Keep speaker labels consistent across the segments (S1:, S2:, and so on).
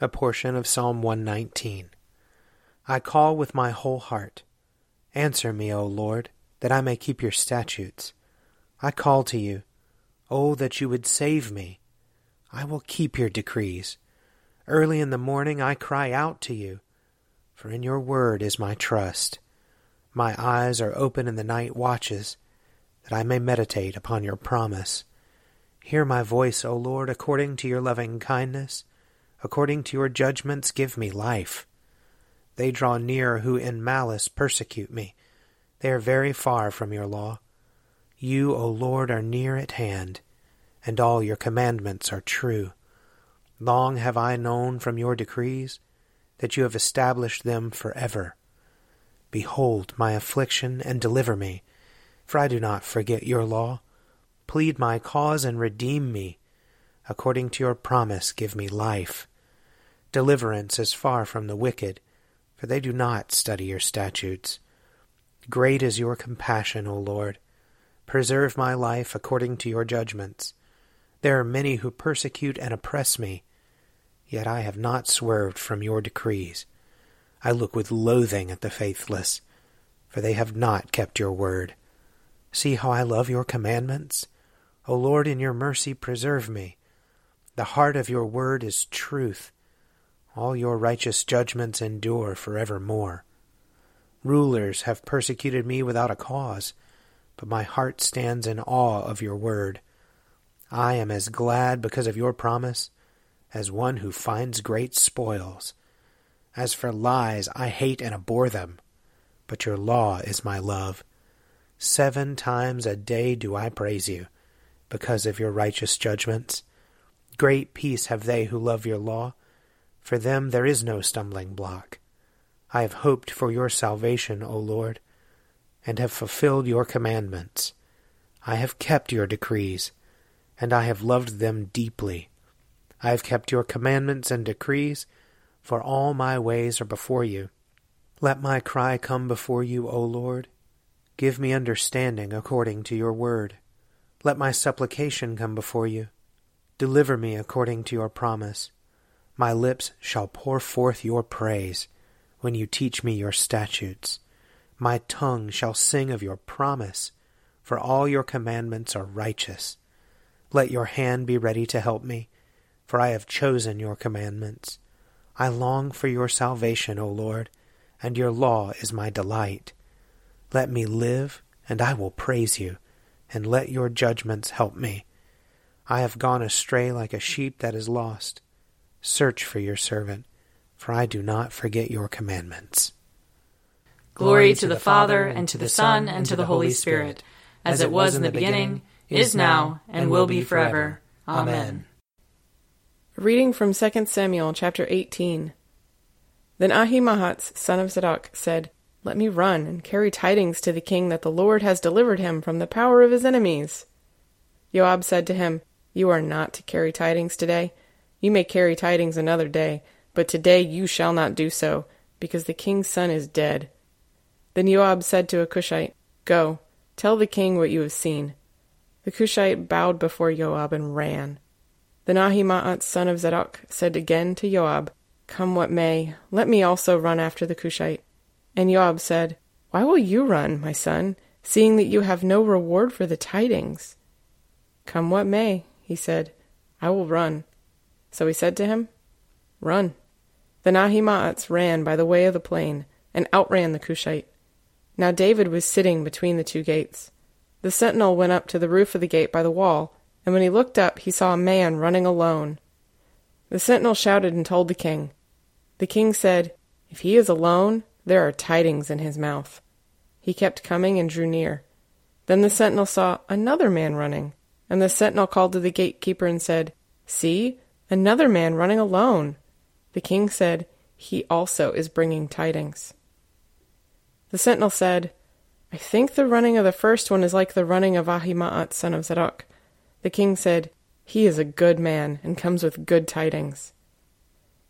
S1: A portion of Psalm 119. I call with my whole heart. Answer me, O Lord, that I may keep your statutes. I call to you. Oh, that you would save me. I will keep your decrees. Early in the morning I cry out to you, for in your word is my trust. My eyes are open in the night watches, that I may meditate upon your promise. Hear my voice, O Lord, according to your loving kindness. According to your judgments, give me life. They draw near who in malice persecute me. They are very far from your law. You, O Lord, are near at hand, and all your commandments are true. Long have I known from your decrees that you have established them for forever. Behold my affliction and deliver me, for I do not forget your law. Plead my cause and redeem me. According to your promise, give me life. Deliverance is far from the wicked, for they do not study your statutes. Great is your compassion, O Lord. Preserve my life according to your judgments. There are many who persecute and oppress me, yet I have not swerved from your decrees. I look with loathing at the faithless, for they have not kept your word. See how I love your commandments. O Lord, in your mercy preserve me. The heart of your word is truth. All your righteous judgments endure for evermore. Rulers have persecuted me without a cause, but my heart stands in awe of your word. I am as glad because of your promise as one who finds great spoils. As for lies, I hate and abhor them, but your law is my love. Seven times a day do I praise you because of your righteous judgments. Great peace have they who love your law. For them there is no stumbling block. I have hoped for your salvation, O Lord, and have fulfilled your commandments. I have kept your decrees, and I have loved them deeply. I have kept your commandments and decrees, for all my ways are before you. Let my cry come before you, O Lord. Give me understanding according to your word. Let my supplication come before you. Deliver me according to your promise. My lips shall pour forth your praise when you teach me your statutes. My tongue shall sing of your promise, for all your commandments are righteous. Let your hand be ready to help me, for I have chosen your commandments. I long for your salvation, O Lord, and your law is my delight. Let me live, and I will praise you and let your judgments help me. I have gone astray like a sheep that is lost. Search for your servant, for I do not forget your commandments.
S2: Glory to the Father, and to the Son, and to the Holy Spirit, as it was in the beginning, is now, and will be forever. Amen.
S3: A reading from 2 Samuel chapter 18. Then Ahimaaz, son of Zadok, said, Let me run and carry tidings to the king that the Lord has delivered him from the power of his enemies. Joab said to him, You are not to carry tidings today. You may carry tidings another day, but today you shall not do so, because the king's son is dead. Then Joab said to a Cushite, Go, tell the king what you have seen. The Cushite bowed before Joab and ran. Then Ahimaaz son of Zadok said again to Joab, Come what may, let me also run after the Cushite. And Joab said, Why will you run, my son, seeing that you have no reward for the tidings? Come what may, he said, I will run. So he said to him, Run. Then Ahimaaz ran by the way of the plain, and outran the Cushite. Now David was sitting between the two gates. The sentinel went up to the roof of the gate by the wall, and when he looked up, he saw a man running alone. The sentinel shouted and told the king. The king said, If he is alone, there are tidings in his mouth. He kept coming and drew near. Then the sentinel saw another man running, and the sentinel called to the gatekeeper and said, See, another man running alone. The king said, He also is bringing tidings. The sentinel said, I think the running of the first one is like the running of Ahimaaz son of Zadok. The king said, He is a good man, and comes with good tidings.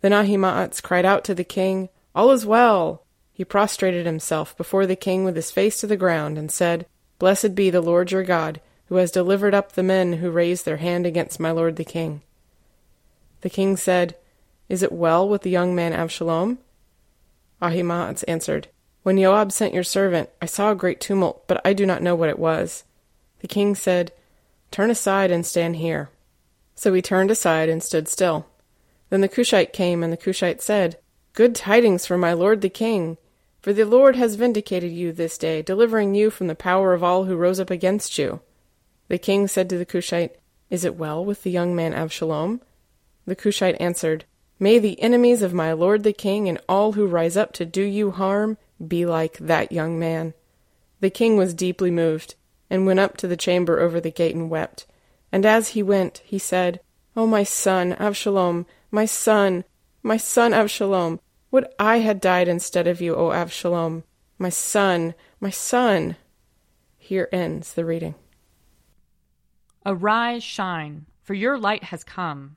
S3: Then Ahimaaz cried out to the king, All is well! He prostrated himself before the king with his face to the ground, and said, Blessed be the Lord your God, who has delivered up the men who raised their hand against my lord the king. The king said, Is it well with the young man Absalom? Ahimaaz answered, when Joab sent your servant, I saw a great tumult, but I do not know what it was. The king said, Turn aside and stand here. So he turned aside and stood still. Then the Cushite came, and the Cushite said, Good tidings for my lord the king. For the Lord has vindicated you this day, delivering you from the power of all who rose up against you. The king said to the Cushite, Is it well with the young man Avshalom? The Cushite answered, May the enemies of my lord the king and all who rise up to do you harm be like that young man. The king was deeply moved, and went up to the chamber over the gate and wept. And as he went, he said, O my son, Avshalom, my son, my son Avshalom, would I had died instead of you, O Avshalom, my son, my son. Here ends the reading.
S2: Arise, shine, for your light has come,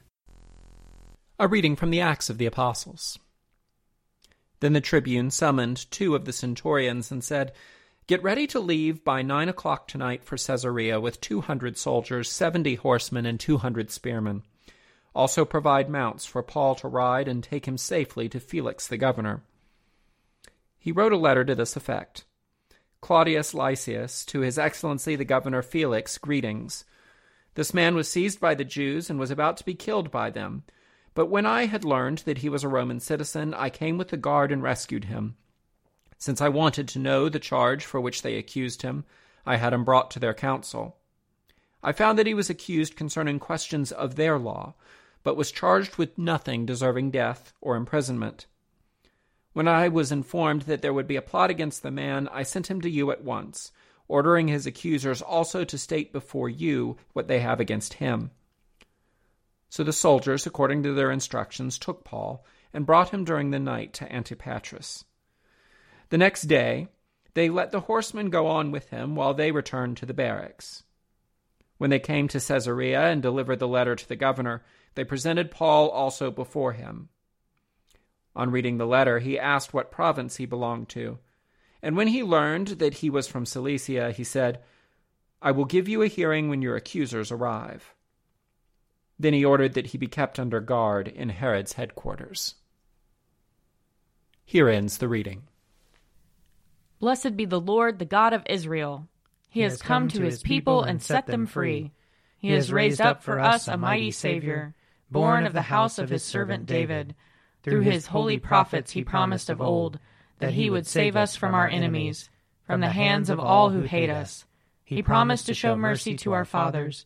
S4: A reading from the Acts of the Apostles. Then the tribune summoned two of the centurions and said, Get ready to leave by nine o'clock tonight for Caesarea with two hundred soldiers, seventy horsemen, and two hundred spearmen. Also provide mounts for Paul to ride and take him safely to Felix the governor. He wrote a letter to this effect. Claudius Lysias, to His Excellency the Governor Felix, greetings. This man was seized by the Jews and was about to be killed by them. But when I had learned that he was a Roman citizen, I came with the guard and rescued him. Since I wanted to know the charge for which they accused him, I had him brought to their council. I found that he was accused concerning questions of their law, but was charged with nothing deserving death or imprisonment. When I was informed that there would be a plot against the man, I sent him to you at once, ordering his accusers also to state before you what they have against him. So the soldiers, according to their instructions, took Paul and brought him during the night to Antipatris. The next day, they let the horsemen go on with him while they returned to the barracks. When they came to Caesarea and delivered the letter to the governor, they presented Paul also before him. On reading the letter, he asked what province he belonged to. And when he learned that he was from Cilicia, he said, I will give you a hearing when your accusers arrive. Then he ordered that he be kept under guard in Herod's headquarters. Here ends the reading.
S2: Blessed be the Lord, the God of Israel. He, he has come, come to his people and set them free. He has raised up for us a mighty Savior, born of the house of his servant David. Through his holy prophets he promised of old that he would save us from our enemies, from the hands of all who hate us. He promised to show mercy to our fathers,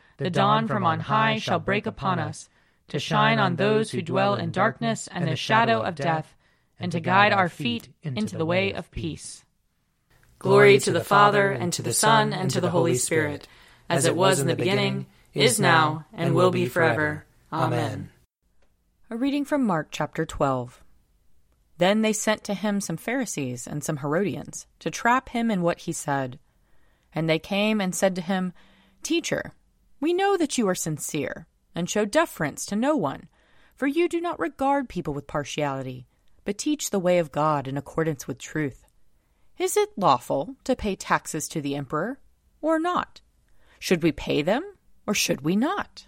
S2: the dawn from on high shall break upon us, to shine on those who dwell in darkness and the shadow of death, and to guide our feet into the way of peace.
S5: Glory to the Father, and to the Son, and to the Holy Spirit, as it was in the beginning, is now, and will be forever. Amen.
S2: A reading from Mark chapter 12. Then they sent to him some Pharisees and some Herodians to trap him in what he said. And they came and said to him, Teacher, we know that you are sincere and show deference to no one, for you do not regard people with partiality, but teach the way of God in accordance with truth. Is it lawful to pay taxes to the emperor or not? Should we pay them or should we not?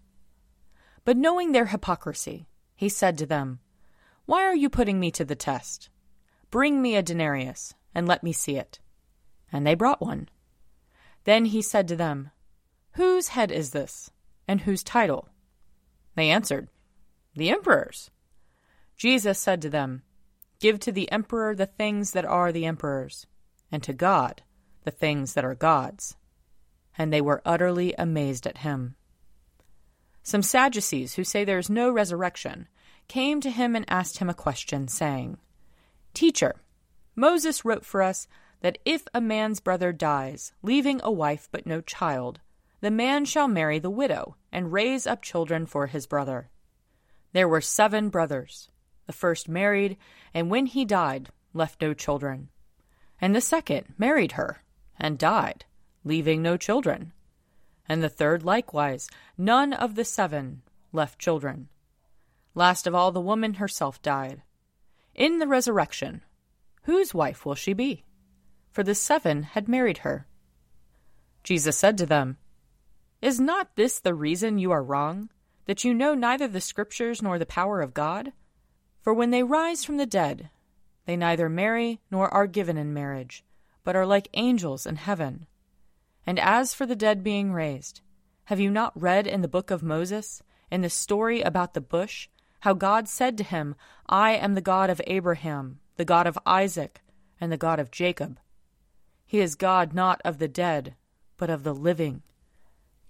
S2: But knowing their hypocrisy, he said to them, why are you putting me to the test? Bring me a denarius, and let me see it. And they brought one. Then he said to them, Whose head is this, and whose title? They answered, The emperor's. Jesus said to them, Give to the emperor the things that are the emperor's, and to God the things that are God's. And they were utterly amazed at him. Some Sadducees, who say there is no resurrection, came to him and asked him a question, saying, Teacher, Moses wrote for us that if a man's brother dies, leaving a wife but no child, the man shall marry the widow and raise up children for his brother. There were seven brothers. The first married, and when he died, left no children. And the second married her, and died, leaving no children. And the third likewise, none of the seven left children. Last of all, the woman herself died. In the resurrection, whose wife will she be? For the seven had married her. Jesus said to them, Is not this the reason you are wrong, that you know neither the Scriptures nor the power of God? For when they rise from the dead, they neither marry nor are given in marriage, but are like angels in heaven. And as for the dead being raised, have you not read in the book of Moses, in the story about the bush, how God said to him, I am the God of Abraham, the God of Isaac, and the God of Jacob. He is God not of the dead, but of the living.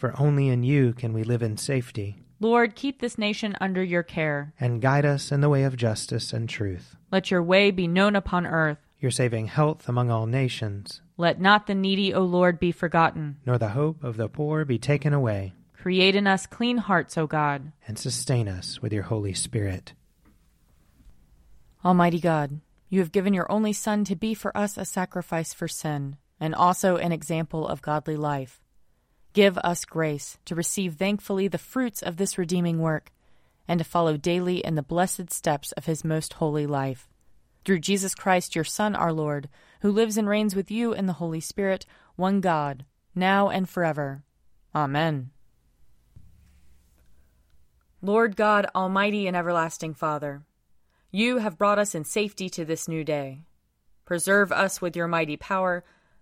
S1: For only in you can we live in safety.
S2: Lord, keep this nation under your care.
S1: And guide us in the way of justice and truth.
S2: Let your way be known upon earth.
S1: Your saving health among all nations.
S2: Let not the needy, O Lord, be forgotten.
S1: Nor the hope of the poor be taken away.
S2: Create in us clean hearts, O God.
S1: And sustain us with your Holy Spirit.
S2: Almighty God, you have given your only Son to be for us a sacrifice for sin, and also an example of godly life. Give us grace to receive thankfully the fruits of this redeeming work, and to follow daily in the blessed steps of his most holy life. Through Jesus Christ, your Son, our Lord, who lives and reigns with you in the Holy Spirit, one God, now and forever. Amen. Lord God, Almighty and everlasting Father, you have brought us in safety to this new day. Preserve us with your mighty power,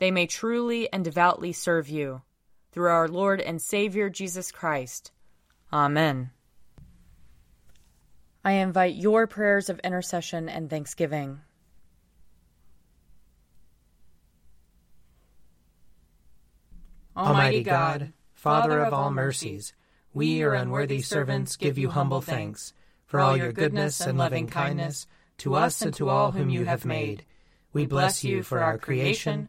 S2: they may truly and devoutly serve you. Through our Lord and Savior Jesus Christ. Amen. I invite your prayers of intercession and thanksgiving.
S1: Almighty God, Father of all mercies, we, your unworthy servants, give you humble thanks for all your goodness and loving kindness to us and to all whom you have made. We bless you for our creation,